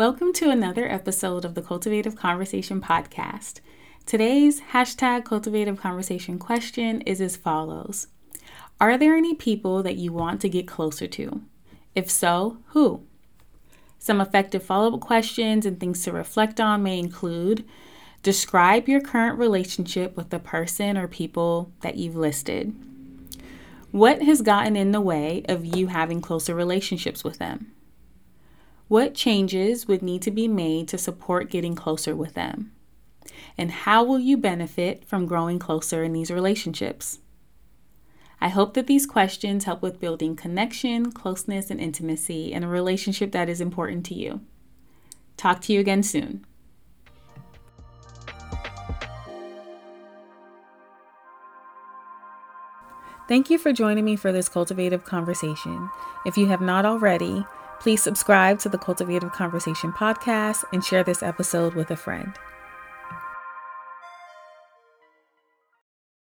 Welcome to another episode of the Cultivative Conversation podcast. Today's hashtag Cultivative Conversation question is as follows Are there any people that you want to get closer to? If so, who? Some effective follow up questions and things to reflect on may include Describe your current relationship with the person or people that you've listed. What has gotten in the way of you having closer relationships with them? What changes would need to be made to support getting closer with them? And how will you benefit from growing closer in these relationships? I hope that these questions help with building connection, closeness, and intimacy in a relationship that is important to you. Talk to you again soon. Thank you for joining me for this cultivative conversation. If you have not already, Please subscribe to the Cultivative Conversation podcast and share this episode with a friend.